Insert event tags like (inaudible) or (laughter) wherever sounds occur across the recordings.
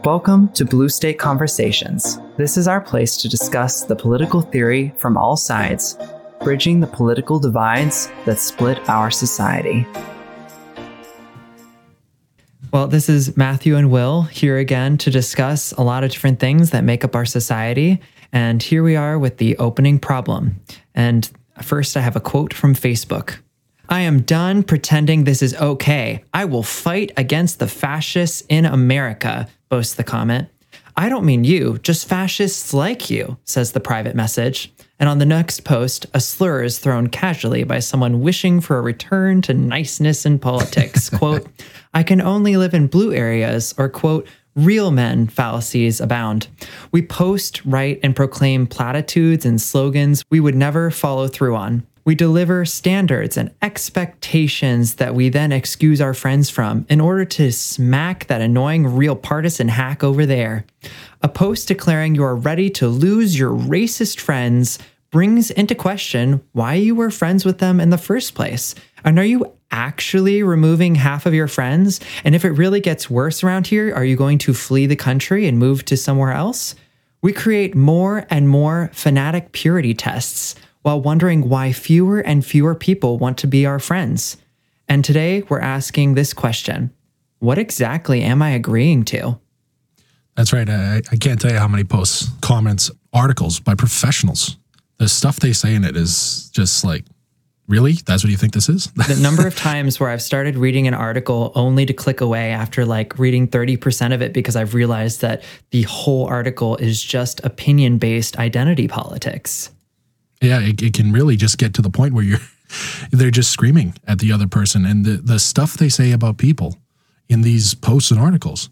Welcome to Blue State Conversations. This is our place to discuss the political theory from all sides, bridging the political divides that split our society. Well, this is Matthew and Will here again to discuss a lot of different things that make up our society. And here we are with the opening problem. And first, I have a quote from Facebook. I am done pretending this is okay. I will fight against the fascists in America, boasts the comment. I don't mean you, just fascists like you, says the private message. And on the next post, a slur is thrown casually by someone wishing for a return to niceness in politics. (laughs) quote, I can only live in blue areas, or quote, real men fallacies abound. We post, write, and proclaim platitudes and slogans we would never follow through on. We deliver standards and expectations that we then excuse our friends from in order to smack that annoying real partisan hack over there. A post declaring you are ready to lose your racist friends brings into question why you were friends with them in the first place. And are you actually removing half of your friends? And if it really gets worse around here, are you going to flee the country and move to somewhere else? We create more and more fanatic purity tests while wondering why fewer and fewer people want to be our friends. And today we're asking this question What exactly am I agreeing to? That's right. I, I can't tell you how many posts, comments, articles by professionals. The stuff they say in it is just like, really? That's what you think this is? the number of (laughs) times where I've started reading an article only to click away after like reading 30% of it because I've realized that the whole article is just opinion based identity politics. Yeah, it, it can really just get to the point where you're (laughs) they're just screaming at the other person and the, the stuff they say about people in these posts and articles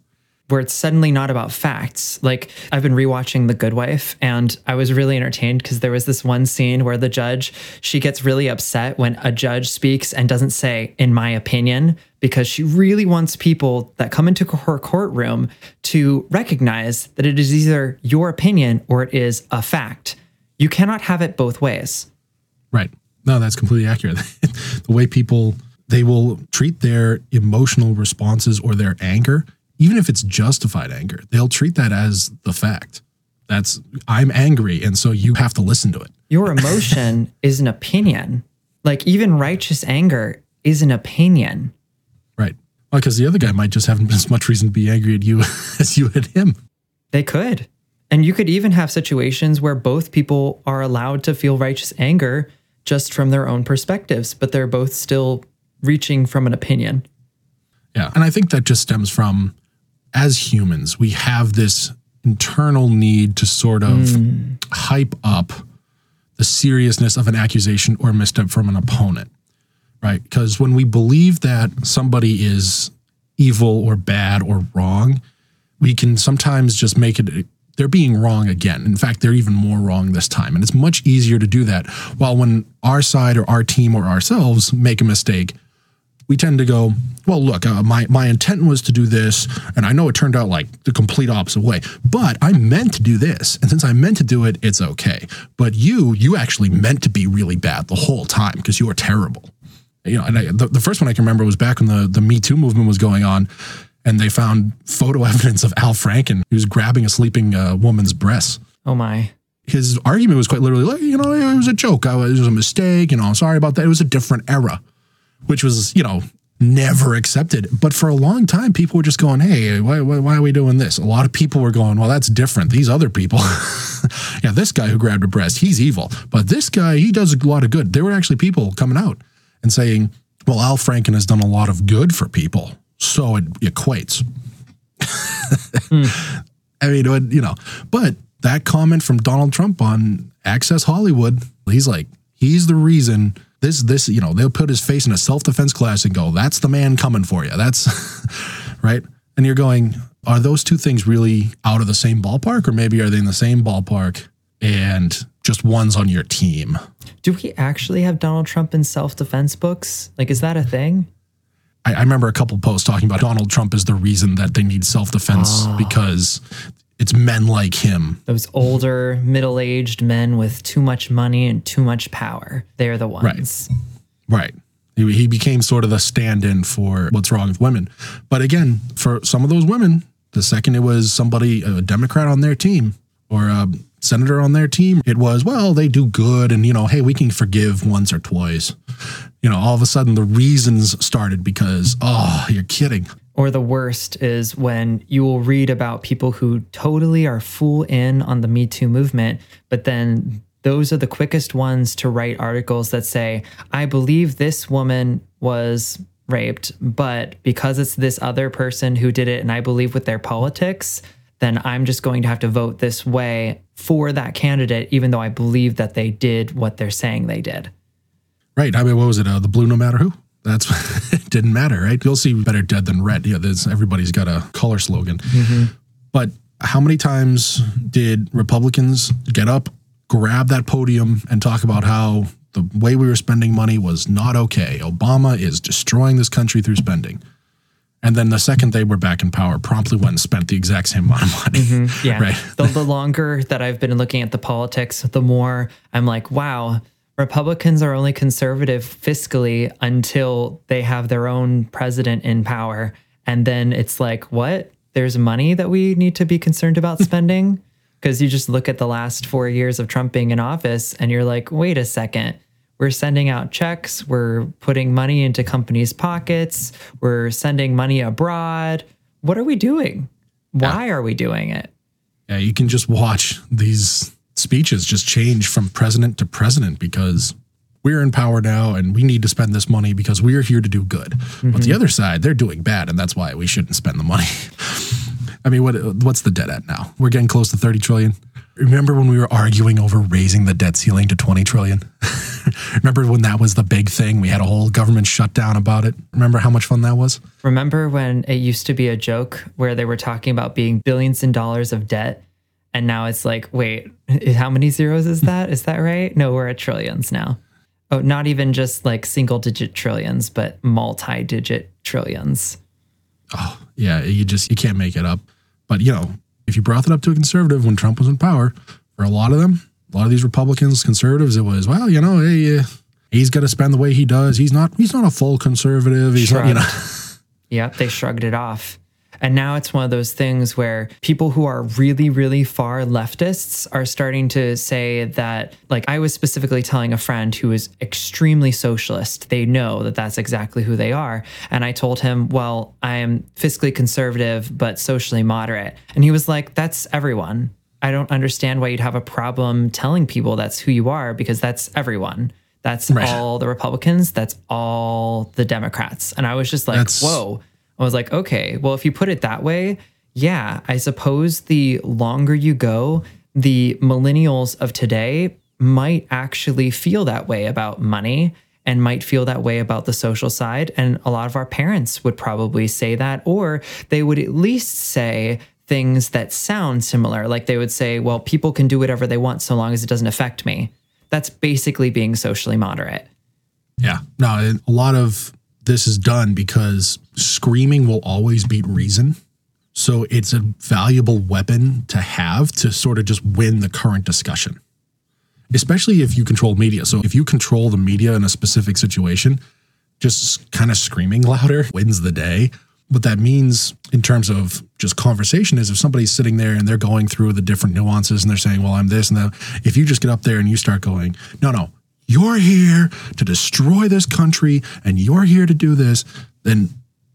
where it's suddenly not about facts. Like I've been rewatching The Good Wife and I was really entertained because there was this one scene where the judge, she gets really upset when a judge speaks and doesn't say in my opinion because she really wants people that come into her courtroom to recognize that it is either your opinion or it is a fact. You cannot have it both ways. Right. No, that's completely accurate. (laughs) the way people they will treat their emotional responses or their anger, even if it's justified anger, they'll treat that as the fact. That's I'm angry and so you have to listen to it. Your (laughs) emotion is an opinion. Like even righteous anger is an opinion. Right. Well, because the other guy might just have (laughs) as much reason to be angry at you as you at him. They could. And you could even have situations where both people are allowed to feel righteous anger just from their own perspectives, but they're both still reaching from an opinion. Yeah. And I think that just stems from as humans, we have this internal need to sort of mm. hype up the seriousness of an accusation or misstep from an opponent, right? Because when we believe that somebody is evil or bad or wrong, we can sometimes just make it they're being wrong again. In fact, they're even more wrong this time. And it's much easier to do that. While when our side or our team or ourselves make a mistake, we tend to go, well, look, uh, my, my intent was to do this, and I know it turned out like the complete opposite way, but I meant to do this. And since I meant to do it, it's okay. But you, you actually meant to be really bad the whole time because you were terrible. You know, and I, the, the first one I can remember was back when the, the Me Too movement was going on and they found photo (laughs) evidence of Al Franken who was grabbing a sleeping uh, woman's breasts. Oh my. His argument was quite literally like, you know, it was a joke. it was a mistake. You know, I'm sorry about that. It was a different era, which was, you know, never accepted. But for a long time, people were just going, hey, why, why, why are we doing this? A lot of people were going, well, that's different. These other people, (laughs) yeah, this guy who grabbed a breast, he's evil. But this guy, he does a lot of good. There were actually people coming out and saying, well, Al Franken has done a lot of good for people so it equates. mm. (laughs) I mean, you know, but that comment from Donald Trump on Access Hollywood, he's like, he's the reason this, this, you know, they'll put his face in a self defense class and go, that's the man coming for you. That's (laughs) right. And you're going, are those two things really out of the same ballpark, or maybe are they in the same ballpark and just one's on your team? Do we actually have Donald Trump in self defense books? Like, is that a thing? I, I, remember a couple posts talking about Donald Trump is the reason that they need self defense oh. Ah. because it's men like him. Those older, middle aged men with too much money and too much power. They're the ones. Right. Right. He, he became sort of the stand in for what's wrong with women. But again, for some of those women, The second it was somebody, a Democrat on their team or a senator on their team, it was, well, they do good and, you know, hey, we can forgive once or twice. You know, all of a sudden the reasons started because, oh, you're kidding. Or the worst is when you will read about people who totally are full in on the Me Too movement, but then those are the quickest ones to write articles that say, I believe this woman was raped, but because it's this other person who did it and I believe with their politics, then I'm just going to have to vote this way for that candidate, even though I believe that they did what they're saying they did. Right. I mean, what was it? Uh, the blue no matter who? That's (laughs) it didn't matter, right? You'll see better dead than red. Yeah, there's everybody's got a color slogan. Mm-hmm. But how many times did Republicans get up, grab that podium, and talk about how the way we were spending money was not okay? Obama is destroying this country through spending. And then the second they were back in power, promptly went and spent the exact same amount of money. Mm-hmm. Yeah. (laughs) right. the, the longer that I've been looking at the politics, the more I'm like, wow, Republicans are only conservative fiscally until they have their own president in power. And then it's like, what? There's money that we need to be concerned about (laughs) spending? Because you just look at the last four years of Trump being in office and you're like, wait a second. We're sending out checks, we're putting money into companies' pockets, we're sending money abroad. What are we doing? Why yeah. are we doing it? Yeah, you can just watch these speeches just change from president to president because we're in power now and we need to spend this money because we're here to do good. Mm-hmm. But the other side, they're doing bad and that's why we shouldn't spend the money. (laughs) I mean, what what's the debt at now? We're getting close to 30 trillion. Remember when we were arguing over raising the debt ceiling to 20 trillion? (laughs) Remember when that was the big thing? We had a whole government shutdown about it. Remember how much fun that was? Remember when it used to be a joke where they were talking about being billions in dollars of debt and now it's like, wait, (laughs) how many zeros is that? Is that right? No, we're at trillions now. Oh, not even just like single digit trillions, but multi digit trillions. Oh, yeah. You just, you can't make it up. But, you know, if you brought that up to a conservative when Trump was in power, for a lot of them, a lot of these Republicans, conservatives, it was, well, you know, hey, uh, he's got to spend the way he does. He's not, he's not a full conservative. He's not, you know. (laughs) yep. They shrugged it off. And now it's one of those things where people who are really, really far leftists are starting to say that, like, I was specifically telling a friend who is extremely socialist. They know that that's exactly who they are. And I told him, well, I am fiscally conservative, but socially moderate. And he was like, that's everyone. I don't understand why you'd have a problem telling people that's who you are because that's everyone. That's right. all the Republicans. That's all the Democrats. And I was just like, that's, whoa, I was like, okay, well, if you put it that way, yeah, I suppose the longer you go, the millennials of today might actually feel that way about money and might feel that way about the social side. And a lot of our parents would probably say that, or they would at least say things that sound similar. Like they would say, well, people can do whatever they want so long as it doesn't affect me. That's basically being socially moderate. Yeah. No, a lot of this is done because screaming will always beat reason. So it's a valuable weapon to have to sort of just win the current discussion, especially if you control media. So if you control the media in a specific situation, just kind of screaming louder (laughs) wins the day. What that means in terms of just conversation is if somebody's sitting there and they're going through the different nuances and they're saying, well, I'm this and that, if you just get up there and you start going, no, no, you're here to destroy this country and you're here to do this, then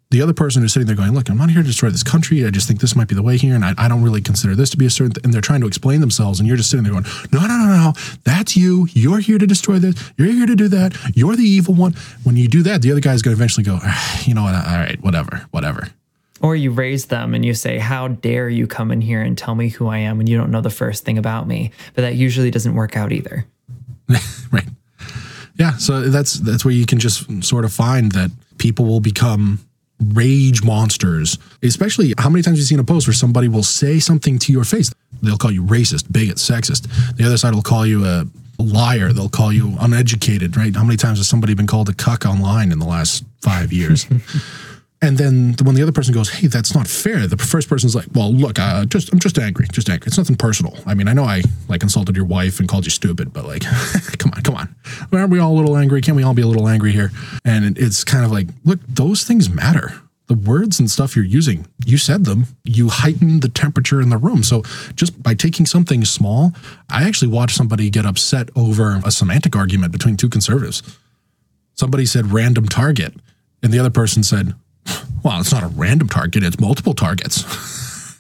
the other person who's sitting there going, look, I'm not here to destroy this country. I just think this might be the way here. And I, I don't really consider this to be a certain, th-. and they're trying to explain themselves. And you're just sitting there going, no, no, no, no, that's you. You're here to destroy this. You're here to do that. You're the evil one. When you do that, the other guy's going to eventually go, ah, you know what? All right, whatever, whatever. Or you raise them and you say, How dare you come in here and tell me who I am when you don't know the first thing about me? But that usually doesn't work out either. (laughs) right. Yeah, so that's that's where you can just sort of find that people will become rage monsters. Especially how many times have you seen a post where somebody will say something to your face? They'll call you racist, bigot, sexist. The other side will call you a liar. They'll call you uneducated, right? How many times has somebody been called a cuck online in the last five years? (laughs) And then when the other person goes, "Hey, that's not fair," the first person's like, "Well, look, uh, just I'm just angry, just angry. It's nothing personal. I mean, I know I like insulted your wife and called you stupid, but like, (laughs) come on, come on. Aren't we all a little angry? Can't we all be a little angry here?" And it's kind of like, look, those things matter. the words and stuff you're using, you said them, you heighten the temperature in the room. So just by taking something small, I actually watched somebody get upset over a semantic argument between two conservatives. Somebody said random target, and the other person said, well, it's not a random target, it's multiple targets.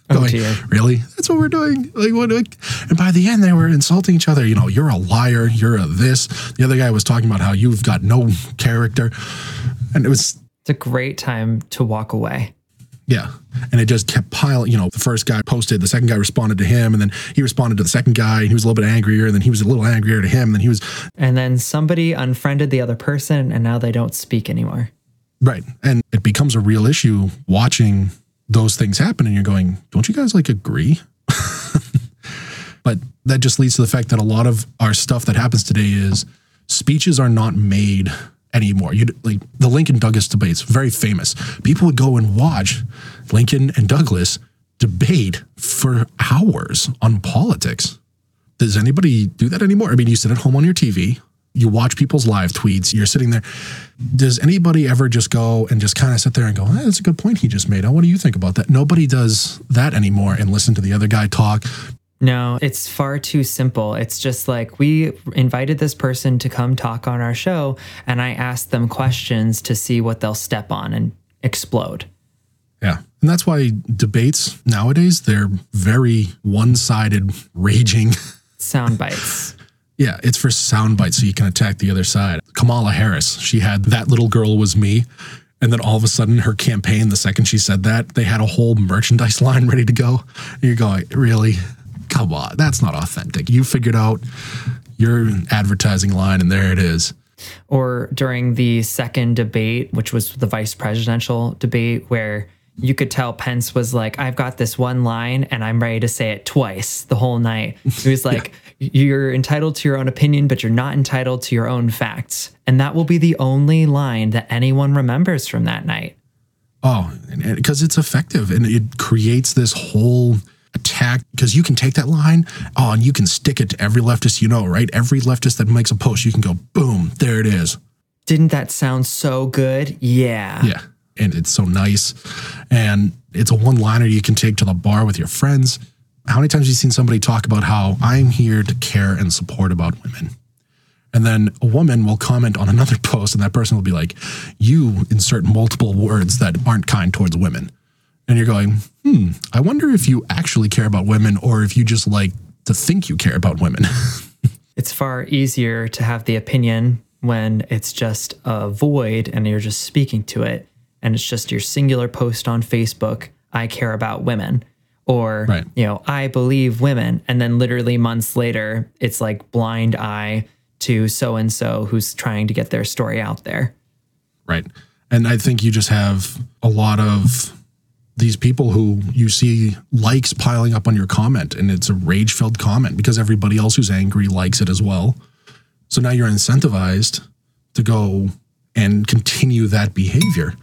Oh, (laughs) Going, really? That's what we're doing. Like what? Like, and by the end, they were insulting each other. You know, you're a liar. You're a this. The other guy was talking about how you've got no character, and it was It's a great time to walk away. yeah. And it just kept piling. You know, the first guy posted, the second guy responded to him, and then he responded to the second guy, and he was a little bit angrier, and then he was a little angrier to him, and then he was And then somebody unfriended the other person and now they don't speak anymore. Right. And it becomes a real issue watching those things happen, and you're going, don't you guys like agree? (laughs) but that just leads to the fact that a lot of our stuff that happens today is speeches are not made anymore. You like the Lincoln Douglas debates, very famous. People would go and watch Lincoln and Douglas debate for hours on politics. Does anybody do that anymore? I mean, you sit at home on your TV, you watch people's live tweets, you're sitting there. Does anybody ever just go and just kind of sit there and go, "Eh, that's a good point he just made. Oh, what do you think about that? Nobody does that anymore and listen to the other guy talk. No, it's far too simple. It's just like we invited this person to come talk on our show, and I asked them questions to see what they'll step on and explode. Yeah. And that's why debates nowadays, they're very one sided, raging. Sound bites. Yeah, it's for sound bites so you can attack the other side. Kamala Harris, she had that little girl was me. And then all of a sudden, her campaign, the second she said that, they had a whole merchandise (laughs) line ready to go. And you're going, really? Come on, that's not authentic. You figured out your advertising line, and there it is. or during the second debate, which was the vice presidential debate, where you could tell Pence was like, I've got this one line and I'm ready to say it twice the whole night. He was (laughs) like, You're entitled to your own opinion, but you're not entitled to your own facts. And that will be the only line that anyone remembers from that night. Oh, because it's effective and it creates this whole attack because you can take that line oh and you can stick it to every leftist you know right every leftist that makes a post you can go boom there it is Didn't that sound so good? Yeah. yeah and it's so nice and it's a one liner you can take to the bar with your friends how many times have you seen somebody talk about how i'm here to care and support about women and then a woman will comment on another (laughs) post and that person will be like you insert multiple words that aren't kind towards women and you're going hmm i wonder if you actually care about women or if you just like to think you care about women. (laughs) It's far easier to have the opinion when it's just a void and you're just speaking to it and it's just your singular post on Facebook, I care about women or Right. you know, I believe women and then literally months later it's like blind eye to so and so who's trying to get their story out there. Right. And I think you just have a lot of these people who you see likes piling up on your comment and it's a rage filled comment because everybody else who's angry likes it as well. So now you're incentivized to go and continue that behavior.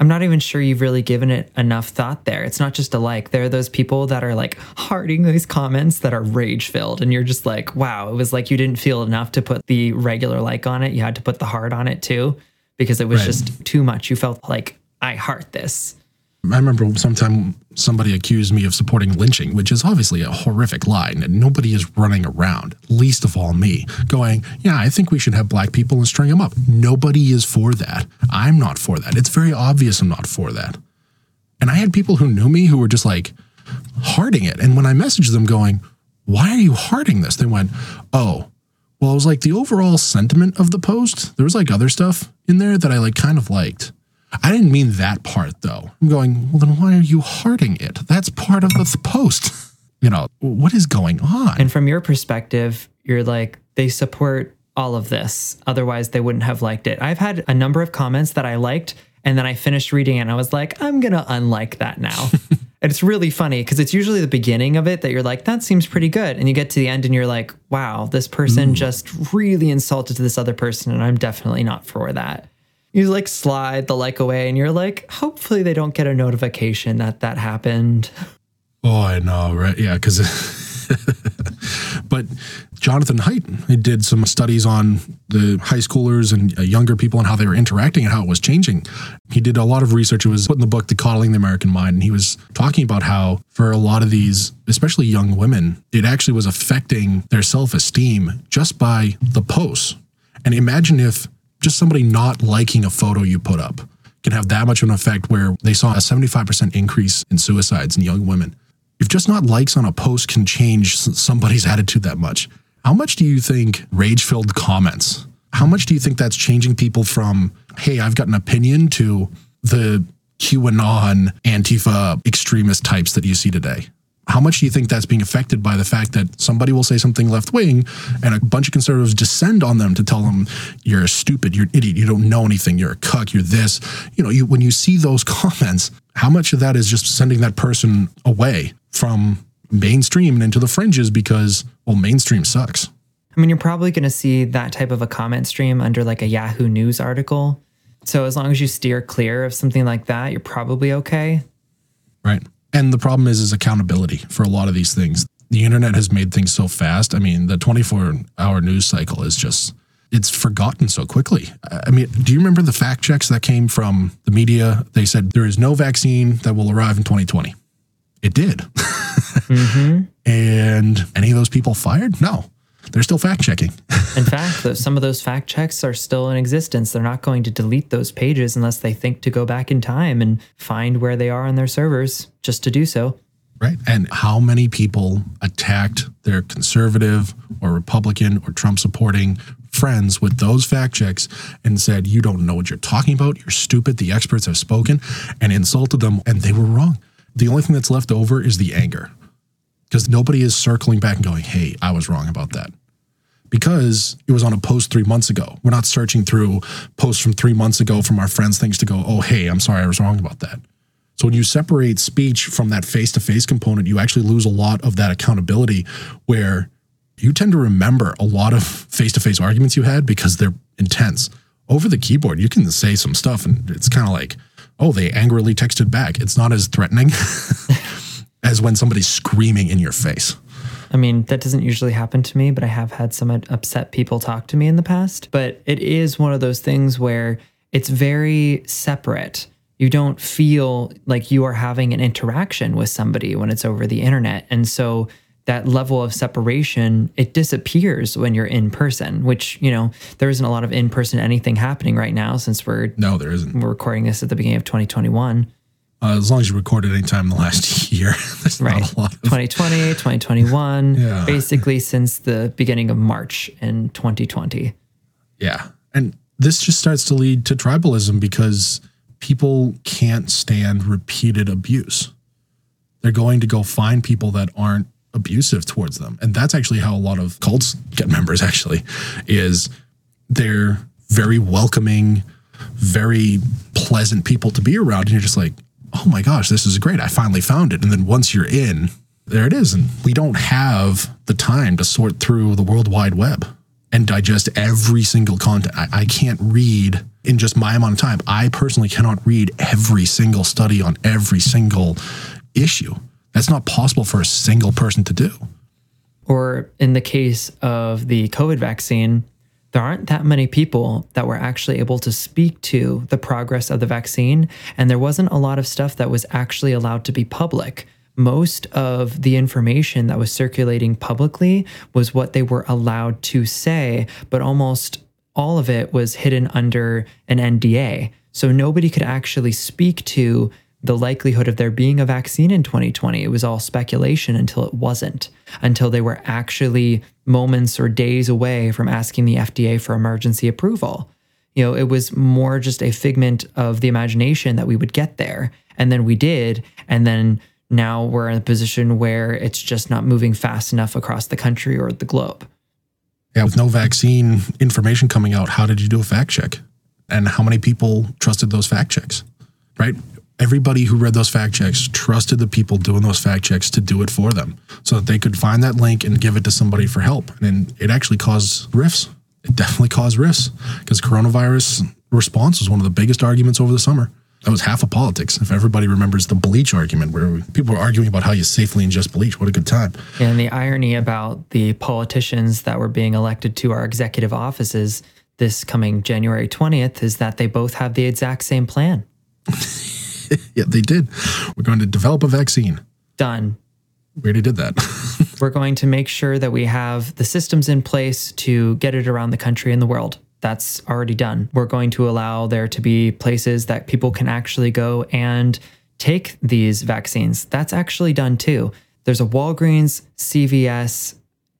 I'm not even sure you've really given it enough thought there. It's not just a like. There are those people that are like hearting these comments that are rage filled. And you're just like, wow, it was like you didn't feel enough to put the regular like on it. You had to put the heart on it too, because it was Right. just too much. You felt like, I heart this. I remember sometime somebody accused me of supporting lynching, which is obviously a horrific lie, and nobody is running around, least of all me, going, Yeah, I think we should have black people and string them up. Nobody is for that. I'm not for that. It's very obvious I'm not for that. And I had people who knew me who were just like hearting it. And when I messaged them going, Why are you hearting this? They went, Oh, well, it was like the overall sentiment of the post. There was like other stuff in there that I like kind of liked. I didn't mean that part though. I'm going, well, then why are you hearting it? That's part of the th- post. (laughs) You know, what is going on? And from your perspective, you're like, they support all of this. Otherwise, they wouldn't have liked it. I've had a number of comments that I liked, and then I finished reading it and I was like, I'm going to unlike that now. (laughs) and it's really funny because it's usually the beginning of it that you're like, that seems pretty good. And you get to the end and you're like, wow, this person mm. just really insulted to this other person, and I'm definitely not for that. You like slide the like away and you're like, hopefully they don't get a notification that that happened. oh, I know, right? Yeah, because. (laughs) but Jonathan Haidt did some studies on the high schoolers and uh, younger people and how they were interacting and how it was changing. He did a lot of research. It was put in the book, The Coddling the American Mind. And he was talking about how, for a lot of these, especially young women, it actually was affecting their self esteem just by the posts. And imagine if just somebody not liking a photo you put up can have that much of an effect where they saw a 75% increase in suicides in young women. If just not likes on a post can change somebody's (laughs) attitude that much, how much do you think rage filled comments, how much do you think that's changing people from, hey, I've got an opinion to the QAnon, Antifa extremist types that you see today? How much do you think that's being affected by the fact that somebody will say something left wing and a bunch of conservatives descend on them to tell them you're a stupid, you're an idiot, you don't know anything, you're a cuck, you're this. You know, you, when you see those (laughs) comments, how much of that is just sending that person away from mainstream and into the fringes because, well, mainstream sucks? I mean, you're probably going to see that type of a comment stream under like a Yahoo News article. So as long as you steer clear of something like that, you're probably okay. Right. And the problem is is accountability for a lot of these things. The internet has made things so fast. I mean, the 24-hour news cycle is just it's forgotten so quickly. I mean, do you remember the fact checks that came from the media? They said there is no vaccine that will arrive in 2020. It did. (laughs) Mm-hmm. and any of those people fired? No they're still fact checking. (laughs) in fact, some of those fact checks are still in existence. They're not going to delete those pages unless they think to go back in time and find where they are on their servers just to do so. Right. And how many people attacked their conservative or Republican or Trump supporting friends with those fact checks and said, You don't know what you're talking about. You're stupid. The experts have spoken and insulted them, and they were wrong. The only thing that's left over is the anger because nobody is circling back and going, Hey, I was wrong about that because it was on a post three months ago. We're not searching through posts from three months ago from our friends' things to go, oh, hey, I'm sorry, I was wrong about that. So when you separate speech from that face to face component, you actually lose a lot of that accountability where you tend to remember a lot of face to face arguments you had because they're intense. Over the keyboard, you can say some stuff and it's kind of like, oh, they angrily texted back. It's not as threatening (laughs) as when somebody's screaming in your face. I mean, that doesn't usually happen to me, but I have had some upset people talk to me in the past. But it is one of those things where it's very separate. You don't feel like you are having an interaction with somebody when it's over the internet. And so that level of separation it disappears when you're in person which you know there isn't a lot of in person anything happening right now since we're no there isn't we're recording this at the beginning of 2021 uh, as long as you recorded any time in the last (laughs) year. Right. not a lot. Of... 2020, 2021, (laughs) yeah. basically since the beginning of March in 2020. Yeah. And this just starts to lead to tribalism because people can't stand repeated abuse. They're going to go find people that aren't abusive towards them. And that's actually how a lot of cults get members actually is they're very welcoming, very pleasant people to be around and you're just like, oh my gosh, this is great. I finally found it. And then once you're in, there it is. And we don't have the time to sort through the World Wide Web and digest every single content. I, I, can't read in just my amount of time. I personally cannot read every single study on every single issue. That's not possible for a single person to do. Or in the case of the COVID vaccine, there aren't that many people that were actually able to speak to the progress of the vaccine, and there wasn't a lot of stuff that was actually allowed to be public. Most of the information that was circulating publicly was what they were allowed to say, but almost all of it was hidden under an NDA. So nobody could actually speak to the likelihood of there being a vaccine in 2020. It was all speculation until it wasn't, until they were actually moments or days away from asking the FDA for emergency approval. You know, it was more just a figment of the imagination that we would get there. And then we did. And then now we're in a position where it's just not moving fast enough across the country or the globe. Yeah, with no vaccine information coming out, how did you do a fact check? And how many people trusted those fact checks? Right? Everybody who read those fact checks trusted the people doing those fact checks to do it for them so that they could find that link and give it to somebody for help. And it actually caused rifts. It definitely caused rifts because coronavirus response was one of the biggest arguments over the summer. That was half of politics. If everybody remembers the bleach argument where people were arguing about how you safely ingest bleach, what a good time. And the irony about the politicians that were being elected to our executive offices this coming January 20th is that they both have the exact same plan. (laughs) (laughs) yeah, they did. We're going to develop a vaccine. Done. We already did that. (laughs) We're going to make sure that we have the systems in place to get it around the country and the world. That's already done. We're going to allow there to be places that people can actually go and take these vaccines. That's actually done too. There's a Walgreens CVS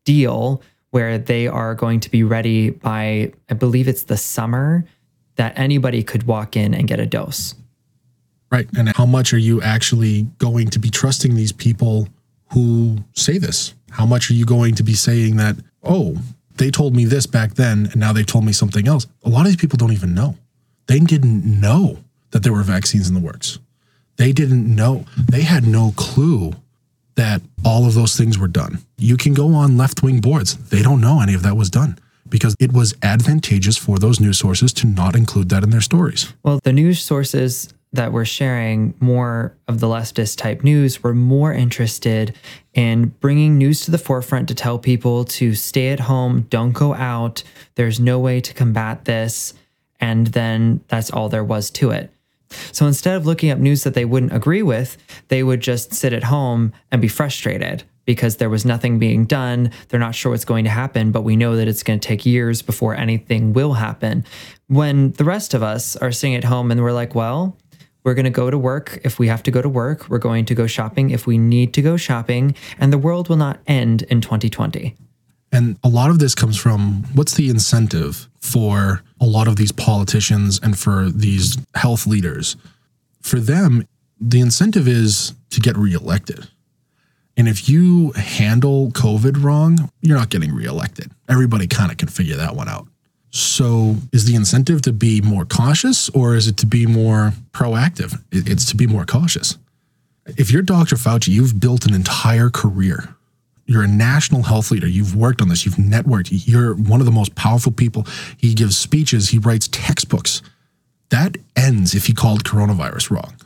deal where they are going to be ready by, I believe it's the summer, that anybody could walk in and get a dose. Right. And how much are you actually going to be trusting these people who say this? How much are you going to be saying that, oh, they told me this back then and now they told me something else? A lot of these people don't even know. They didn't know that there were vaccines in the works. They didn't know. They had no clue that all of those things were done. You can go on left wing boards. They don't know any of that was done because it was advantageous for those news sources to not include that in their stories. Well, the news sources that were sharing more of the leftist type news were more interested in bringing news to the forefront to tell people to stay at home, don't go out. There's no way to combat this. And then that's all there was to it. So instead of looking up news that they wouldn't agree with, they would just sit at home and be frustrated because there was nothing being done. They're not sure what's going to happen, but we know that it's going to take years before anything will happen. When the rest of us are sitting at home and we're like, well, we're going to go to work if we have to go to work. We're going to go shopping if we need to go shopping, and the world will not end in 2020. And a lot of this comes from what's the incentive for a lot of these politicians and for these health leaders? For them, the incentive is to get reelected. And if you handle COVID wrong, you're not getting reelected. Everybody kind of can figure that one out. So, is the incentive to be more cautious or is it to be more proactive? It's to be more cautious. If you're Dr. Fauci, you've built an entire career. You're a national health leader. You've worked on this. You've networked. You're one of the most powerful people. He gives speeches. He writes textbooks. That ends if he called coronavirus wrong.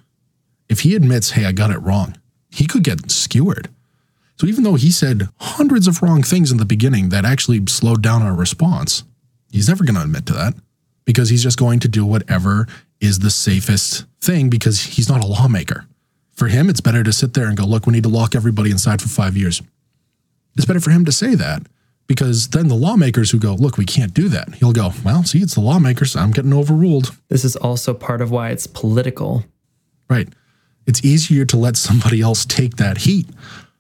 If he admits, hey, I got it wrong, he could get skewered. So even though he said hundreds of wrong things in the beginning that actually slowed down our response, He's never going to admit to that because he's just going to do whatever is the safest thing because he's not a lawmaker. For him, it's better to sit there and go, look, we need to lock everybody inside for five years. It's better for him to say that because then the lawmakers who go, look, we can't do that, he'll go, well, see, it's the lawmakers. I'm getting overruled. This is also part of why it's political. Right. It's easier to let somebody else take that heat.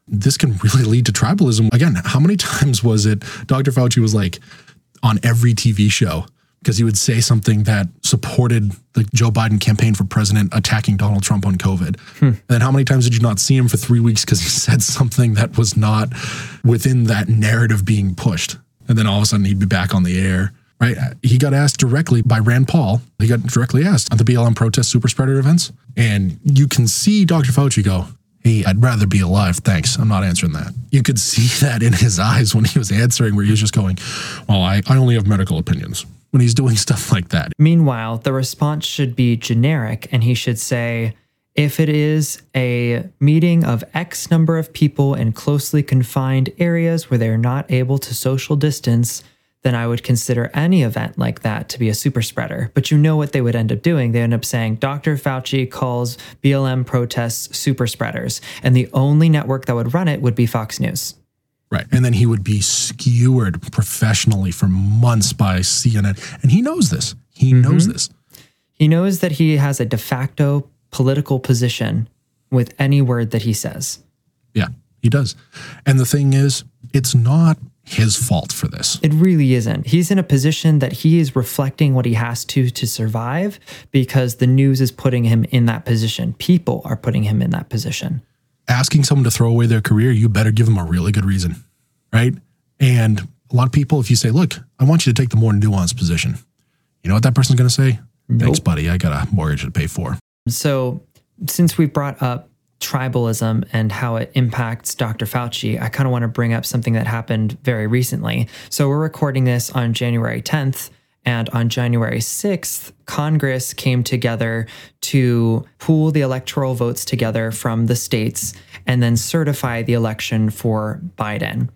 This can really lead to tribalism. Again, how many (laughs) times was it Dr. Fauci was like, on every TV show because he would say something that supported the Joe Biden campaign for president attacking Donald Trump on COVID. Hmm. And then how many times did you not see him for three weeks because he said something that was not within that narrative being pushed? And then all of a sudden he'd be back on the air. Right. He got asked directly by Rand Paul. He got directly asked at the BLM protest super spreader events. And you can see Dr. Fauci go, I'd rather be alive. Thanks. I'm not answering that. You could see (laughs) that in his eyes when he was answering, where he was just going, Well, I, I only have medical opinions when he's doing (laughs) stuff like that. Meanwhile, the response should be generic, and he should say, if it is a meeting of X number of people in closely confined areas where they're not able to social distance, then I would consider any event like that to be a super spreader. But you know what they would end up doing? They end up saying Dr. Fauci calls BLM protests super spreaders. And the only network that would run it would be Fox News. Right. And then he would be skewered professionally for months by CNN. And he knows this. He mm-hmm. knows this. He knows that he has a de facto political position with any word that he says. Yeah, he does. And the thing is, it's not his fault for this. It really isn't. He's in a position that he is reflecting what he has to to survive because the news is putting him in that position. People are putting him in that position. Asking someone to throw away their career, you better give them a really good reason, right? And a lot of people, if you say, look, I want you to take the more nuanced position, you know what that person's going to say? Nope. Thanks, buddy. I got a mortgage to pay for. So, since we brought up tribalism and how it impacts Dr. Fauci, I kind of want to bring up something that happened very recently. So we're recording this on January 10th, And on January 6th, Congress came together to pool the electoral votes together from the states and then certify the election for Biden.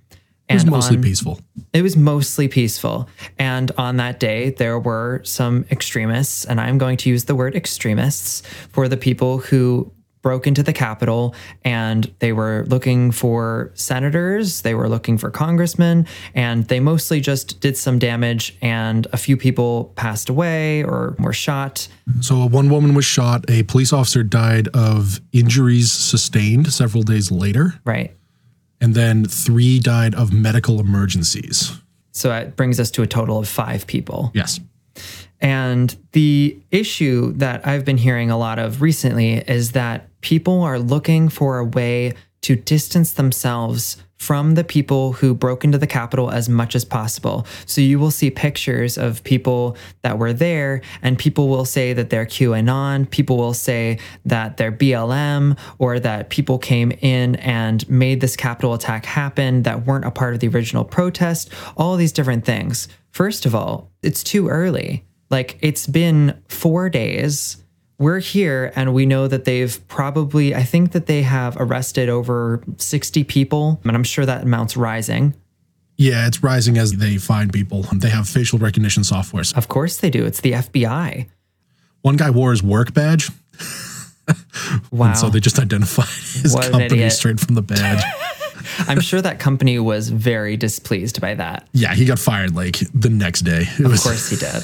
And It was mostly on- peaceful. it was mostly peaceful. And on that day, there were some extremists, and I'm going to use the word extremists for the people who broke into the Capitol and they were looking for senators, they were looking for congressmen, and they mostly just did some damage, and a few people passed away or were shot. So one woman was shot. A police officer died of injuries sustained several days later. Right. And then three died of medical emergencies. So that brings us to a total of five people. Yes. And the issue that I've been hearing a lot of recently is that people are looking for a way to distance themselves from the people who broke into the Capitol as much as possible. So you will see pictures of people that were there, and people will say that they're QAnon, people will say that they're BLM, or that people came in and made this Capitol attack happen that weren't a part of the original protest, all these different things. First of all, it's too early. Like it's been four days. We're here and we know that they've probably, I think that they have arrested over 60 people, and I'm sure that amount's rising. Yeah, it's rising as they find people. They have facial recognition software. Of course they do. It's the FBI. One guy wore his work badge, (laughs) Wow. so they just identified his What company straight from the badge. (laughs) I'm sure that company was very displeased by that. yeah, he got fired like the next day. It Of was course he did.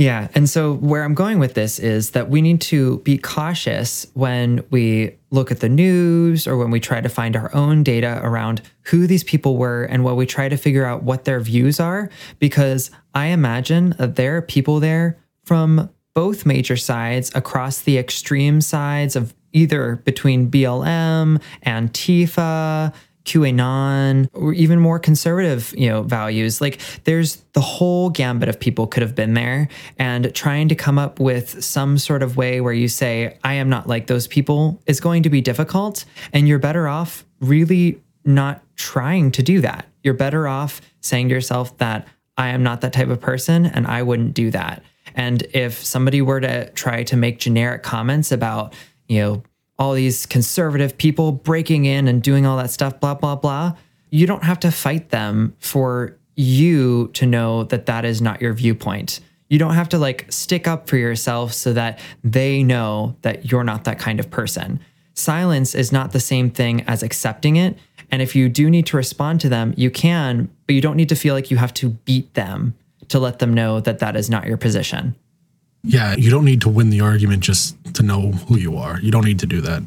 Yeah. And so, where I'm going with this is that we need to be cautious when we look at the news or when we try to find our own data around who these people were and when we try to figure out what their views are. Because I imagine that there are people there from both major sides across the extreme sides of either between BLM, and Antifa, QAnon, or even more conservative, you know, values. Like there's the whole gambit of people could have been there and trying to come up with some sort of way where you say, I am not like those people is going to be difficult. And you're better off really not trying to do that. You're better off saying to yourself that I am not that type of person and I wouldn't do that. And if somebody were to try to make generic comments about, you know, all these conservative people breaking in and doing all that stuff, blah, blah, blah, you don't have to fight them for you to know that that is not your viewpoint. You don't have to like stick up for yourself so that they know that you're not that kind of person. Silence is not the same thing as accepting it. And if you do need to respond to them, you can, but you don't need to feel like you have to beat them to let them know that that is not your position. Yeah, you don't need to win the argument just to know who you are. You don't need to do that.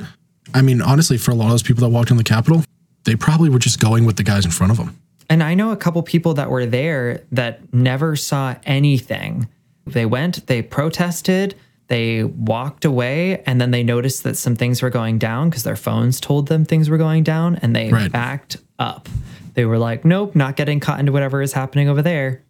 I mean, honestly, for a lot of those people that walked in the Capitol, they probably were just going with the guys in front of them. And I know a couple people that were there that never saw anything. They went, they protested, they walked away, and then they noticed that some things were going down because their phones told them things were going down and they Right. backed up. They were like, nope, not getting caught into whatever is happening over there.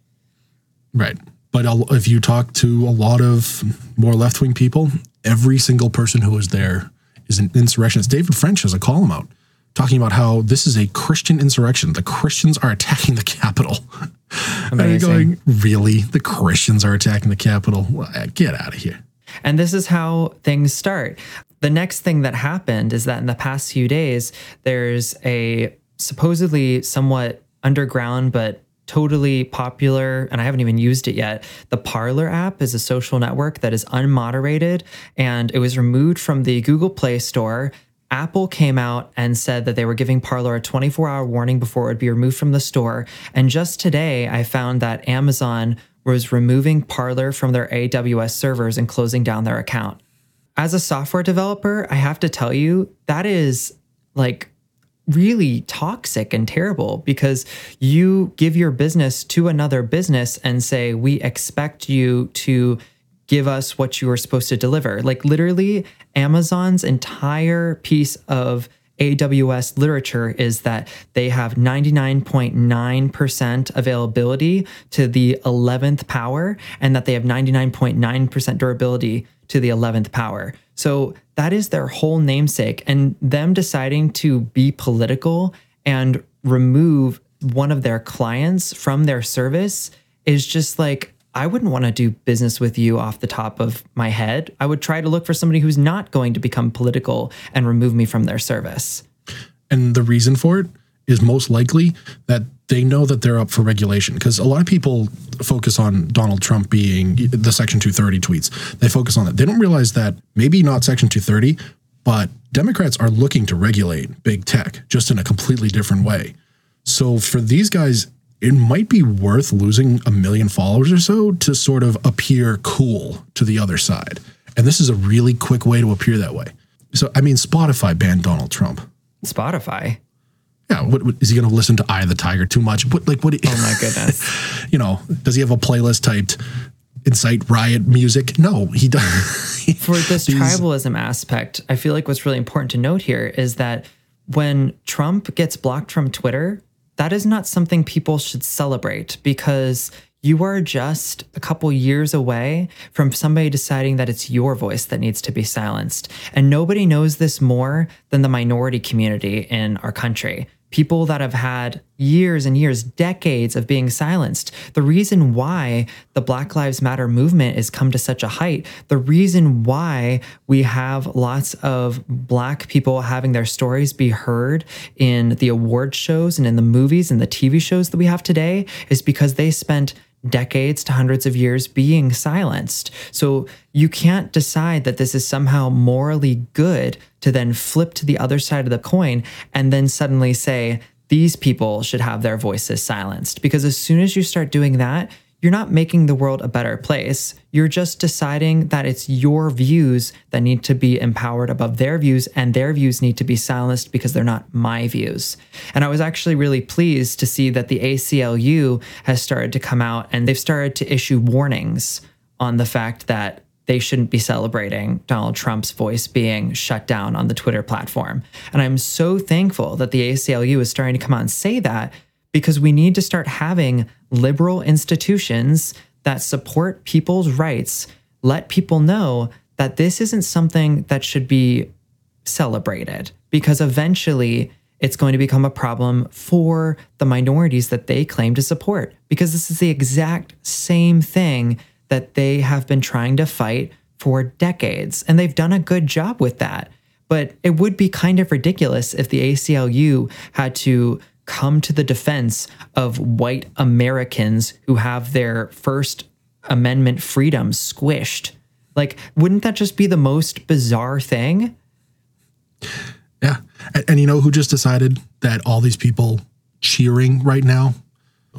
Right. But if you talk to a lot of more left wing people, every single person who was there is an insurrectionist. David French has a column out talking about how this is a Christian insurrection. The Christians are attacking the Capitol. And you're going, really? The Christians are attacking the Capitol? Get out of here. And this is how things start. The next thing that happened is that in the past few days, there's a supposedly somewhat underground but totally popular, and I haven't even used it yet. The Parler app is a social network that is unmoderated and it was removed from the Google Play Store. Apple came out and said that they were giving Parler a 24 hour warning before it would be removed from the store. And just today, I found that Amazon was removing Parler from their AWS servers and closing down their account. As a software developer, I have to tell you, that is like really toxic and terrible because you give your business to another business and say, We expect you to give us what you are supposed to deliver. Like literally, Amazon's entire piece of AWS literature is that they have 99.9% availability to the 11th power and that they have 99.9% durability to the 11th power. So that is their whole namesake. And them deciding to be political and remove one of their clients from their service is just like I wouldn't want to do business with you off the top of my head. I would try to look for somebody who's not going to become political and remove me from their service. And the reason for it is most likely that they know that they're up for regulation because a lot of people focus on Donald Trump being the Section 230 tweets. They focus on that. They don't realize that maybe not Section 230, but Democrats are looking to regulate big tech just in a completely different way. So for these guys, it might be worth losing a million followers or so to sort of appear cool to the other side. And this is a really quick way to appear that way. So, I mean, Spotify banned Donald Trump. Spotify. Yeah, what, what is he going to listen to Eye of the Tiger too much? What like what? Oh my goodness! (laughs) you know, does he have a playlist typed incite riot music? No, he doesn't. (laughs) For this tribalism aspect, I feel like what's really important to note here is that when Trump gets blocked from Twitter, that is not something people should celebrate because you are just a couple years away from somebody deciding that it's your voice that needs to be silenced. And nobody knows this more than the minority community in our country people that have had years and years, decades of being silenced. The reason why the Black Lives Matter movement has come to such a height, the reason why we have lots of Black people having their stories be heard in the award shows and in the movies and the TV shows that we have today is because they spent decades to hundreds of years being silenced. So you can't decide that this is somehow morally good to then flip to the other side of the coin and then suddenly say, these people should have their voices silenced. Because as soon as you start doing that, you're not making the world a better place. You're just deciding that it's your views that need to be empowered above their views, and their views need to be silenced because they're not my views. And I was actually really pleased to see that the ACLU has started to come out and they've started to issue warnings on the fact that they shouldn't be celebrating Donald Trump's voice being shut down on the Twitter platform. And I'm so thankful that the ACLU is starting to come out and say that because we need to start having liberal institutions that support people's rights, let people know that this isn't something that should be celebrated because eventually it's going to become a problem for the minorities that they claim to support because this is the exact same thing that they have been trying to fight for decades and they've done a good job with that. But it would be kind of ridiculous if the ACLU had to come to the defense of white Americans who have their First Amendment freedoms squished. Like, wouldn't that just be the most bizarre thing? Yeah. And, and, you know who just decided that all these people cheering right now?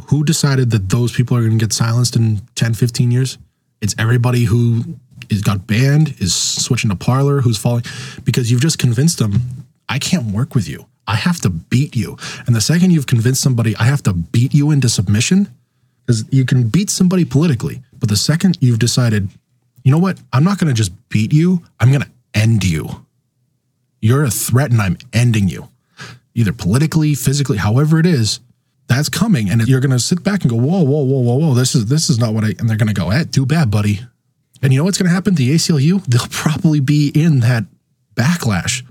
Who decided that those people are going to get silenced in 10, 15 years? It's everybody who is got banned, is switching to Parler, who's falling because you've just convinced them, I can't work with you. I have to beat you. And the second you've convinced somebody, I have to beat you into submission, because you can beat somebody politically, but the second you've decided, you know what, I'm not going to just beat you, I'm going to end you. You're a threat and I'm ending you, either politically, physically, however it is. That's coming, and you're going to sit back and go, "Whoa, whoa, whoa, whoa, whoa! This is this is not what I." And they're going to go, "Eh, too bad, buddy." And you know what's going to happen? The ACLU, they'll (laughs) probably be in that backlash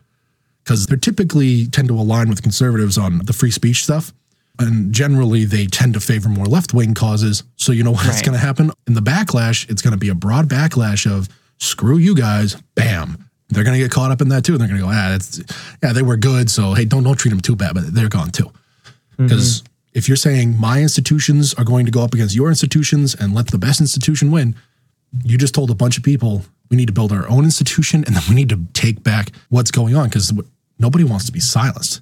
because they typically tend to align with conservatives on the free speech stuff. And generally, they tend to favor more left wing causes. So, you know what's right. going to happen? In the backlash, it's going to be a broad backlash of screw you guys, bam. They're going to get caught up in that too. And they're going to go, ah, it's, yeah, they were good. So, hey, don't, don't treat them too bad, but they're gone too. Because mm-hmm. if you're saying my institutions are going to go up against your institutions and let the best institution win, you just told a bunch of people we need to build our own institution and then we need to take back what's going on because nobody wants to be silenced.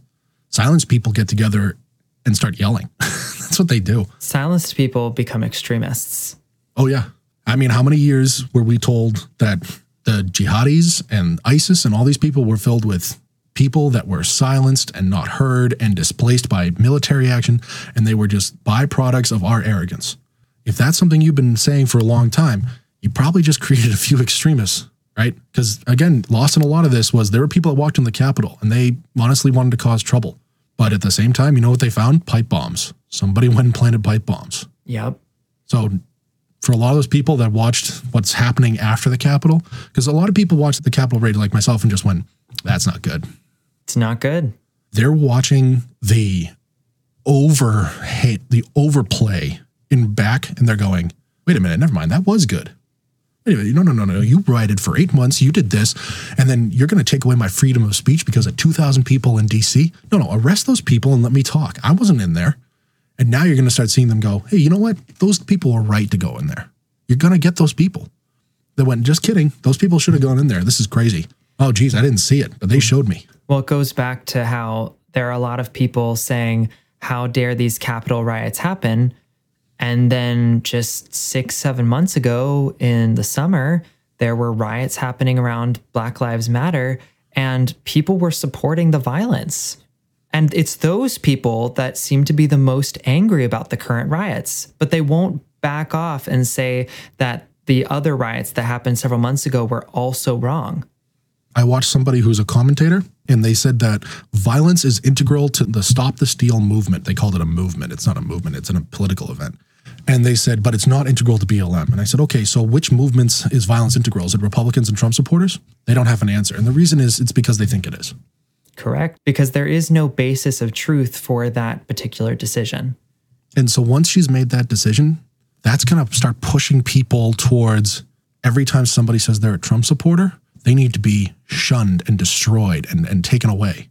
Silenced people get together and start yelling. (laughs) That's what they do. Silenced people become extremists. Oh, yeah. I mean, how many years were we told that the jihadis and ISIS and all these people were filled with people that were silenced and not heard and displaced by military action, and they were just byproducts of our arrogance? If that's something you've been saying for a long time, you probably just (laughs) created a few extremists right? Because again, lost in a lot of this was there were people that walked in the Capitol and they honestly wanted to cause trouble. But at the same time, you know what they found? Pipe bombs. Somebody (laughs) went and planted pipe bombs. Yep. So for a lot of those people that watched what's happening after the Capitol, because a lot of people watched the Capitol raid like myself and just went, that's not good. It's not good. They're watching the over the overplay in back and they're going, wait a minute, never mind, that was good. Wait a minute, no, no, no, no. You rioted for eight months, you did this, and then you're going to take away my freedom of speech because of 2,000 people in DC? No, no, arrest those people and let me talk. I wasn't in there. And now you're going to start seeing them go, hey, you know what? Those people are right to go in there. You're going to get those people that went, just kidding. Those people should have gone in there. This is crazy. Oh, geez, I didn't see it, but they showed me. Well, it goes back to how there are a lot of people saying, how dare these Capitol riots happen? And then just six, seven months ago in the summer, there were riots happening around Black Lives Matter, and people were supporting the violence. And it's those people that seem to be the most angry about the current riots, but they won't back off and say that the other riots that happened several months ago were also wrong. I watched somebody who's a commentator, and they said that violence is integral to the Stop the Steal movement. They called it a movement. It's not a movement, it's a political event. And they said, but it's not integral to BLM. And I said, okay, so which movements is violence integral? Is it Republicans and Trump supporters? They don't have an answer. And the reason is it's because they think it is. Correct. Because there is no basis of truth for that particular decision. And so once she's made that decision, that's going to start pushing people towards every time somebody says they're a Trump supporter, they need to be shunned and destroyed and, and taken away.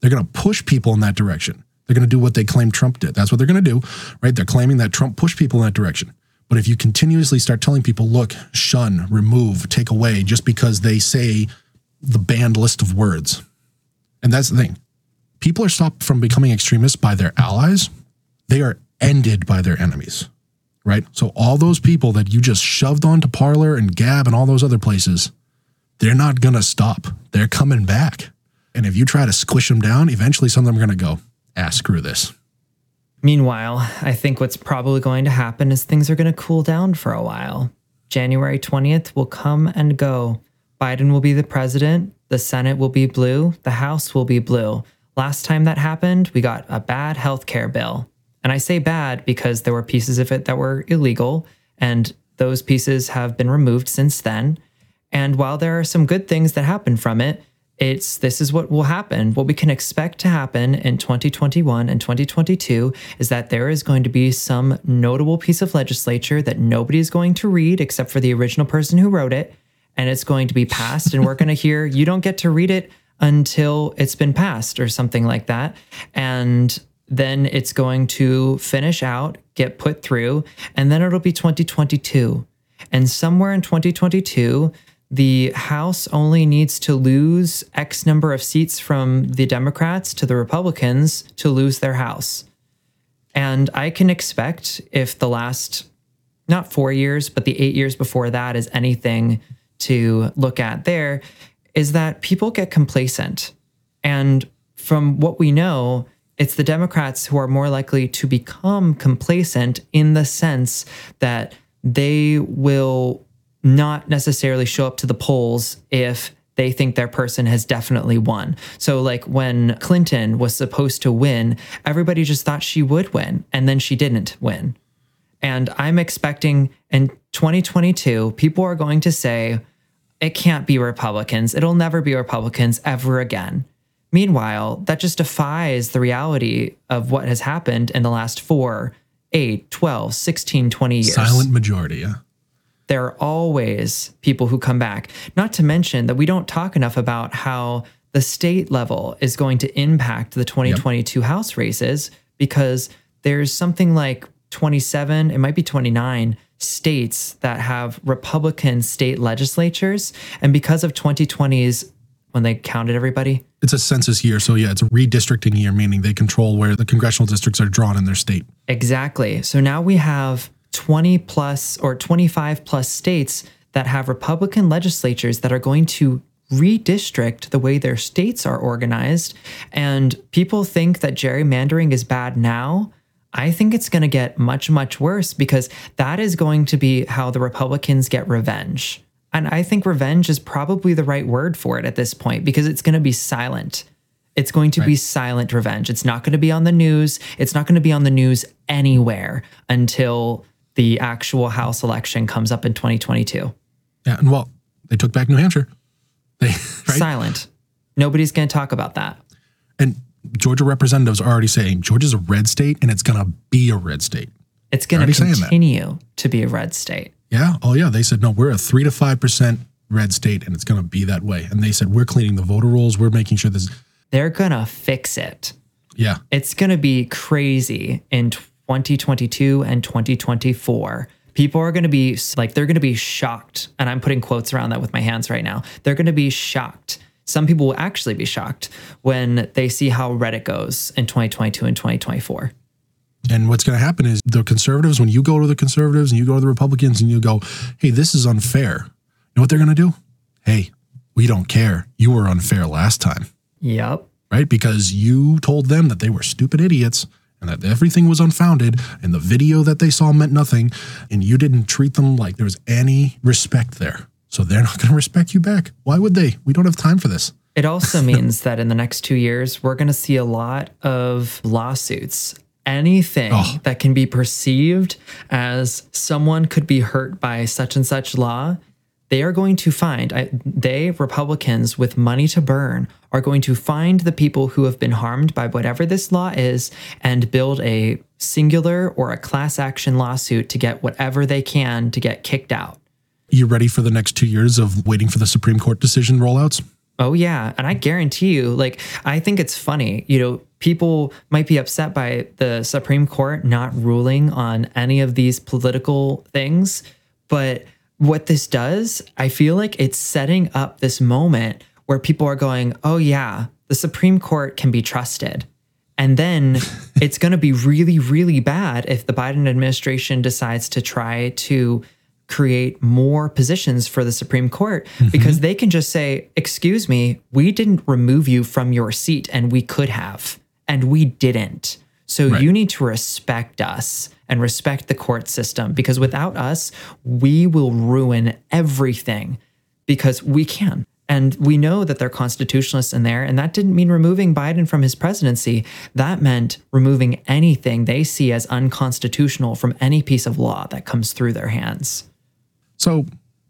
They're going to push people in that direction. They're going to do what they claim Trump did. That's what they're going to do, right? They're claiming that Trump pushed people in that direction. But if you continuously start telling people, look, shun, remove, take away, just because they say the banned list of words, and that's the thing, people are stopped from becoming extremists by their allies. They are ended by their enemies, right? So all those people that you just shoved onto Parler and Gab and all those other places, they're not going to stop. They're coming back. And if you try to squish them down, eventually some of them are going to go, ah, screw this. Meanwhile, I think what's probably going to happen is things are going to cool down for a while. January 20th will come and go. Biden will be the president, the Senate will be blue, the House will be blue. Last time that happened, we got a bad healthcare bill. And I say bad because there were pieces of it that were illegal, and those pieces have been removed since then. And while there are some good things that happen from it, it's this is what will happen. What we can expect to happen in 2021 and 2022 is that there is going to be some notable piece of legislature that nobody is going to read except for the original person who wrote it. And it's going to be passed, and we're going (laughs) to hear you don't get to read it until it's been passed or something like that. And then it's going to finish out, get put through, and then it'll be 2022. And somewhere in 2022, the House only needs to lose X number of seats from the Democrats to the Republicans to lose their House. And I can expect if the last, not four years, but the eight years before that is anything to look at there, is that people get complacent. And from what we know, it's the Democrats who are more likely to become complacent in the sense that they will not necessarily show up to the polls if they think their person has definitely won. So, like when Clinton was supposed to win, everybody just thought she would win, and then she didn't win. And I'm expecting in 2022, people are going to say, it can't be Republicans. It'll never be Republicans ever again. Meanwhile, that just defies the reality of what has happened in the last four, eight, 12, 16, 20 years. Silent majority, yeah there are always people who come back. Not to mention that we don't talk enough about how the state level is going to impact the 2022 yep. House races because there's something like 27, it might be 29 states that have Republican state legislatures. And because of 2020's, when they counted everybody, it's a census year. So, yeah, it's a redistricting year, meaning they control where the congressional districts are drawn in their state. Exactly. So now we have 20 plus or 25 plus states that have Republican legislatures that are going to redistrict the way their states are organized. And people think that gerrymandering is bad now. I think it's going to get much, much worse because that is going to be how the Republicans get revenge. And I think revenge is probably the right word for it at this point because it's going to be silent. It's going to right. be silent revenge. It's not going to be on the news. It's not going to be on the news anywhere until the actual House election comes up in 2022. Yeah, and well, they took back New Hampshire. They (laughs) right? silent. Nobody's going to talk about that. And Georgia representatives are already saying Georgia's a red state and it's going to be a red state. It's going to continue to be a red state. Yeah. Oh, yeah. They said, no, we're a three to 5% red state and it's going to be that way. And they said, we're cleaning the voter rolls. We're making sure this. They're going to fix it. Yeah. It's going to be crazy in 2022 and 2024. People are going to be like, they're going to be shocked. And I'm putting quotes around that with my hands right now. They're going to be shocked. Some people will actually be shocked when they see how red it goes in 2022 and 2024. And what's going to happen is the conservatives, when you go to the conservatives and you go to the Republicans and you go, hey, this is unfair, you know what they're going to do? Hey, we don't care. You were unfair last time, Yep. right? Because you told them that they were stupid idiots and that everything was unfounded and the video that they saw meant nothing. And you didn't treat them like there was any respect there. So they're not going to respect you back. Why would they? We don't have time for this. It also (laughs) means that in the next two years, we're going to see a lot of lawsuits. Anything Oh. that can be perceived as someone could be hurt by such and such law, they are going to find, I, they, Republicans with money to burn, are going to find the people who have been harmed by whatever this law is and build a singular or a class action lawsuit to get whatever they can to get kicked out. You ready for the next two years of waiting for the Supreme Court decision rollouts? Oh yeah, and I guarantee you, like I think it's funny, you know, people might be upset by the Supreme Court not ruling on any of these political things, but what this does, I feel like it's setting up this moment where people are going, "Oh yeah, the Supreme Court can be trusted." And then (laughs) it's going to be really really bad if the Biden administration decides to try to create more positions for the Supreme Court mm-hmm. because they can just say, Excuse me, we didn't remove you from your seat and we could have, and we didn't. So Right. you need to respect us and respect the court system because without us, we will ruin everything because we can. And we know that they're constitutionalists in there. And that didn't mean removing Biden from his presidency. That meant removing anything they see as unconstitutional from any piece of law that comes through their hands. So,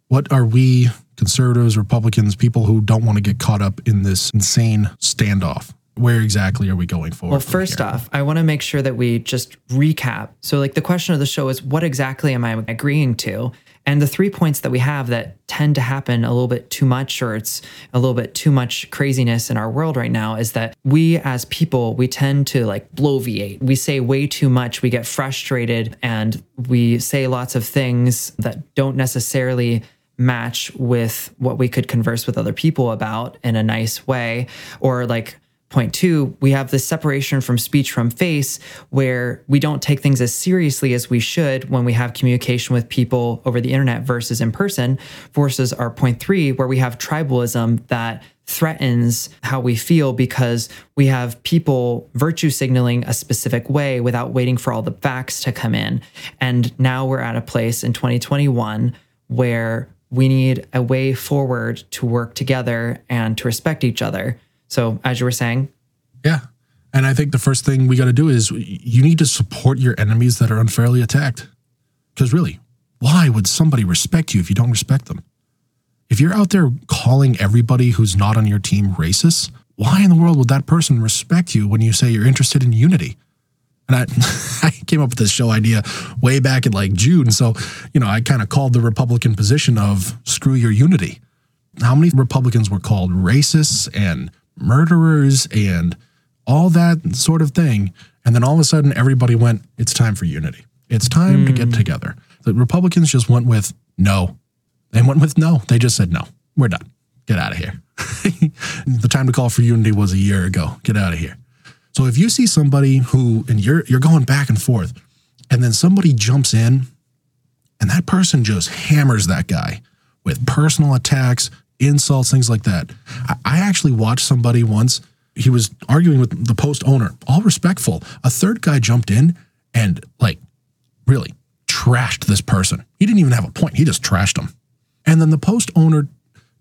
what are we, conservatives, Republicans, people who don't want to get caught up in this insane standoff? Where exactly are we going for? Well, first off, I want to make sure that we just recap. So, like, the question of the show is what exactly am I agreeing to? And the three points that we have that tend to happen a little bit too much, or it's a little bit too much craziness in our world right now, is that we as people, we tend to like bloviate. We say way too much, we get frustrated, and we say lots of things that don't necessarily match with what we could converse with other people about in a nice way, or like Point two, we have this separation from speech from face where we don't take things as seriously as we should when we have communication with people over the internet versus in person, versus our point three, where we have tribalism that threatens how we feel because we have people virtue signaling a specific way without waiting for all the facts to come in. And now we're at a place in 2021 where we need a way forward to work together and to respect each other. So, as you were saying, Yeah. And I think the first thing we got to do is you need to support your enemies that are unfairly attacked. Because really, why would somebody respect you if you don't respect them? If you're out there calling everybody who's not on your team racist, why in the world would that person respect you when you say you're interested in unity? And I, (laughs) I came up with this show idea way back in like June. So, you know, I kind of called the Republican position of screw your unity. How many Republicans were called racists and murderers and all that sort of thing? And then all of a sudden, everybody went, it's time for unity. It's time to get hmm. together. The Republicans just went with no. They went with no. They just said, no, we're done. Get out of here. (laughs) the time to call for unity was a year ago. Get out of here. So if you see somebody who, and you're you're going back and forth, and then somebody jumps in, and that person just hammers that guy with personal attacks, insults, things like that. I, I actually watched somebody once. He was arguing with the post owner, all respectful. A third guy jumped in and like really trashed this person. He didn't even have a point. He just trashed him. And then the post owner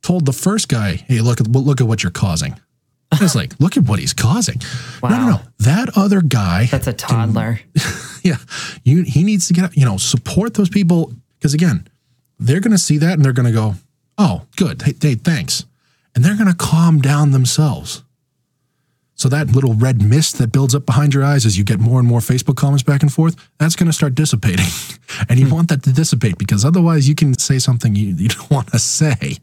told the first guy, "Hey, look at look at what you're causing." It's like, look at what he's causing. No, no, no. That other guy, that's a toddler. (laughs) yeah, you, he needs to get, you know, support those people because again, they're going to see that and they're going to go, "Oh, good. Hey, hey, thanks," and they're going to calm down themselves. So that little red mist that builds up behind your eyes as you get more and more Facebook comments back and forth, that's going to start dissipating. (laughs) and you want that to dissipate because otherwise you can say something you, you don't (laughs) want to say.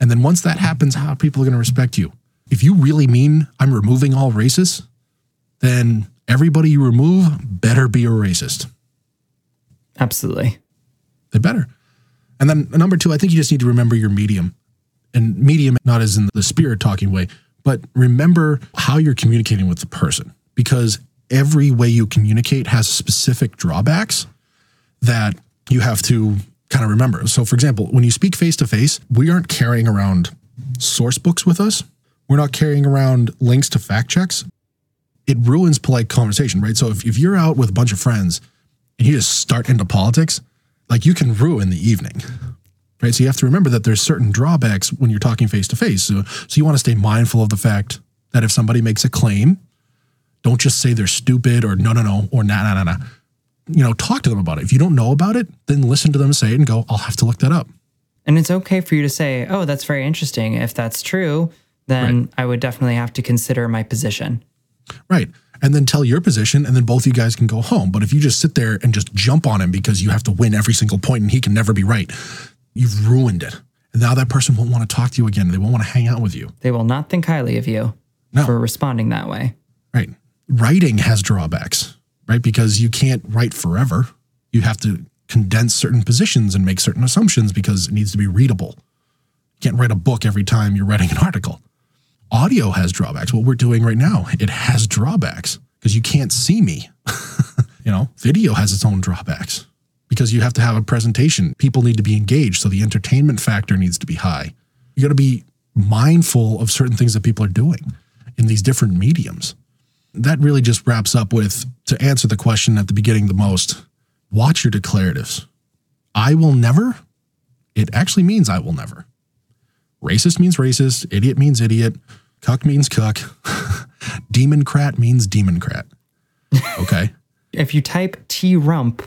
And then once that happens, how people are going to respect you? If you really mean I'm removing all racists, then everybody you remove better be a racist. Absolutely. They better. And then number two, I think you just need to remember your medium. And medium, not as in the spirit talking way, but remember how you're communicating with the person because every way you communicate has specific drawbacks that you have to kind of remember. So, for example, when you speak face to face, we aren't carrying around source books with us, we're not carrying around links to fact checks. It ruins polite conversation, right? So, if, if you're out with a bunch of friends and you just start into politics, like you can ruin the evening. Right. So you have to remember that there's certain drawbacks when you're talking face to face. So so you want to stay mindful of the fact that if somebody makes a claim, don't just say they're stupid or no no no or nah nah nah nah. You know, talk to them about it. If you don't know about it, then listen to them say it and go, I'll have to look that up. And it's okay for you to say, "Oh, that's very interesting." If that's true, then Right. I would definitely have to consider my position. Right. And then tell your position, and then both you guys can go home. But if you just sit there and just jump on him because you have to win every single point and he can never be right, you've ruined it. And now that person won't want to talk to you again. They won't want to hang out with you. They will not think highly of you No. for responding that way. Right. Writing has drawbacks, right? Because you can't write forever. You have to condense certain positions and make certain assumptions because it needs to be readable. You can't write a book every time you're writing an article. Audio has drawbacks. What we're doing right now, it has drawbacks because you can't see me. (laughs) you know, video has its own drawbacks because you have to have a presentation. People need to be engaged. So the entertainment factor needs to be high. You got to be mindful of certain things that people are doing in these different mediums that really just wraps up with to answer the question at the beginning the most watch your declaratives. I will never, it actually means I will never. Racist means racist, idiot means idiot, cuck means cuck, (laughs) demoncrat means demoncrat. Okay. (laughs) If you type T rump,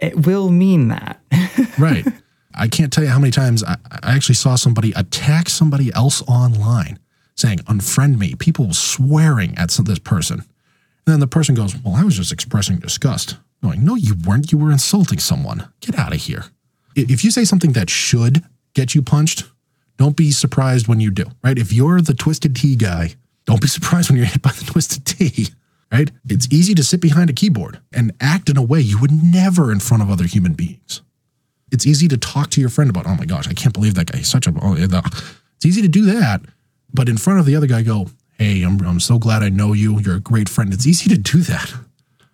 it will mean that. (laughs) right. I can't tell you how many times I, I actually saw somebody attack somebody else online saying, unfriend me, people swearing at some, this person. And then the person goes, Well, I was just expressing disgust. Going, No, you weren't. You were insulting someone. Get out of here. If you say something that should get you punched, don't be surprised when you do, right? If you're the Twisted Tea guy, don't be surprised when you're hit by the (laughs) Twisted Tea, right? It's easy to sit behind a keyboard and act in a way you would never in front of other human beings it's easy to talk to your friend about, oh my gosh, I can't believe that guy. He's such a, oh, the-" it's easy to do that. But in front of the other guy, go, hey, I'm, I'm so glad I know you. You're a great friend. It's easy to do that.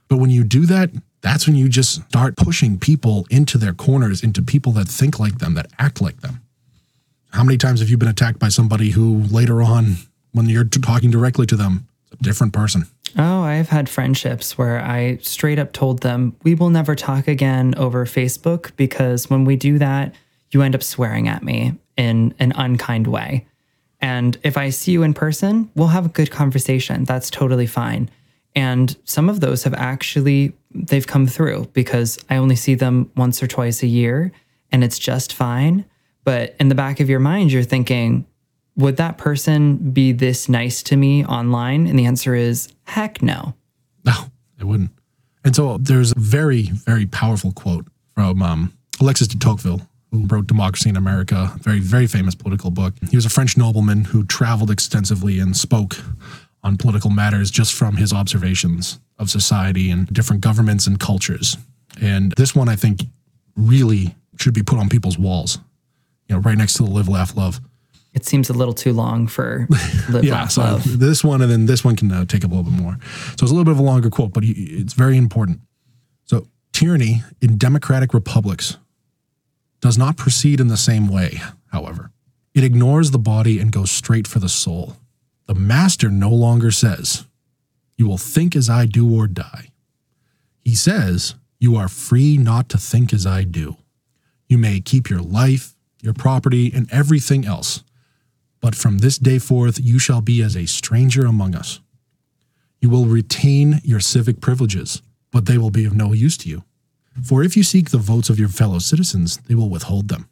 But when you do that, that's when you just start pushing people into their corners, into people that think like them, that act like them. How many times have you been attacked by somebody who later on, when you're talking directly to them, a different person? Oh, I've had friendships where I straight up told them, we will never talk again over Facebook because when we do that, you end up swearing at me in an unkind way. And if I see you in person, we'll have a good conversation. That's totally fine. And some of those have actually they've come through because I only see them once or twice a year and it's just fine. But in the back of your mind, you're thinking, would that person be this nice to me online? And the answer is heck no. No, they wouldn't. And so there's a very, very powerful quote from um, Alexis de Tocqueville, who wrote Democracy in America, very, very famous political book. He was a French nobleman who traveled extensively and spoke on political matters just from his observations of society and different governments and cultures. And this one, I think, really should be put on people's walls, you know, right next to the live, laugh, love. It seems a little too long for (laughs) live, Yeah, laugh, so love. this one and then this one can uh, take up a little bit more. So it's a little bit of a longer quote, but he, it's very important. So tyranny in democratic republics does not proceed in the same way, however. It ignores the body and goes straight for the soul. The master no longer says, You will think as I do or die. He says, You are free not to think as I do. You may keep your life, your property, and everything else. But from this day forth, you shall be as a stranger among us. You will retain your civic privileges, but they will be of no use to you. For if you seek the votes of your fellow citizens, they will withhold them.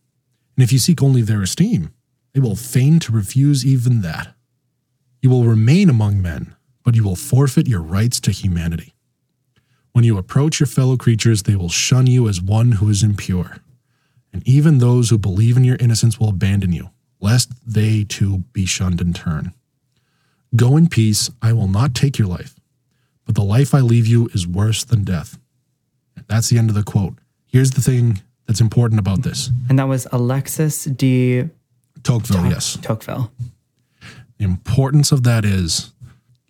And if you seek only their esteem, they will feign to refuse even that. You will remain among men, but you will forfeit your rights to humanity. When you approach your fellow creatures, they will shun you as one who is impure. And even those who believe in your innocence will abandon you, lest they too be shunned in turn. Go in peace, I will not take your life, but the life I leave you is worse than death. That's the end of the quote. Here's the thing that's important about this And that was Alexis de Tocqueville, yes. Tocqueville. The importance of that is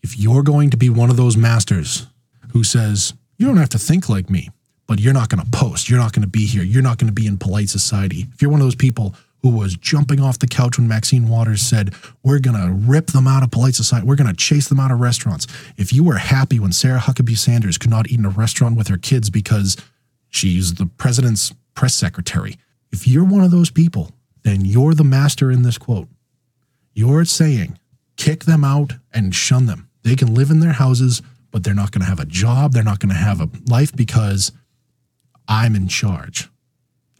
if you're going to be one of those masters who says, you don't have to think like me, but you're not going to post, you're not going to be here, you're not going to be in polite society. If you're one of those people who was jumping off the couch when Maxine Waters said, we're going to rip them out of polite society, we're going to chase them out of restaurants. If you were happy when Sarah Huckabee Sanders could not eat in a restaurant with her kids because she's the president's press secretary, if you're one of those people, then you're the master in this quote. You're saying, kick them out and shun them. They can live in their houses, but they're not going to have a job. They're not going to have a life because I'm in charge.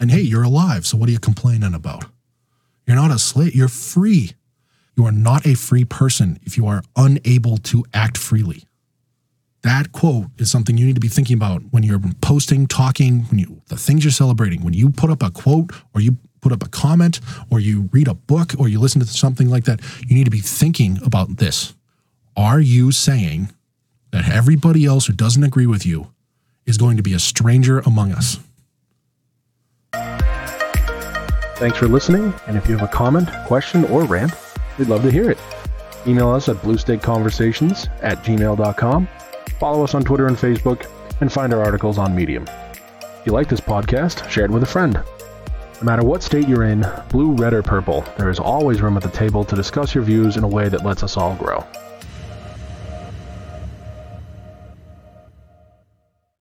And hey, you're alive. So what are you complaining about? You're not a slave. You're free. You are not a free person if you are unable to act freely. That quote is something you need to be thinking about when you're posting, talking, when you the things you're celebrating. When you put up a quote or you put up a comment or you read a book or you listen to something like that, you need to be thinking about this. Are you saying that everybody else who doesn't agree with you is going to be a stranger among us? Thanks for listening, and if you have a comment, question, or rant, we'd love to hear it. Email us at bluestateconversations at gmail.com, follow us on Twitter and Facebook, and find our articles on Medium. If you like this podcast, share it with a friend. No matter what state you're in, blue, red, or purple, there is always room at the table to discuss your views in a way that lets us all grow.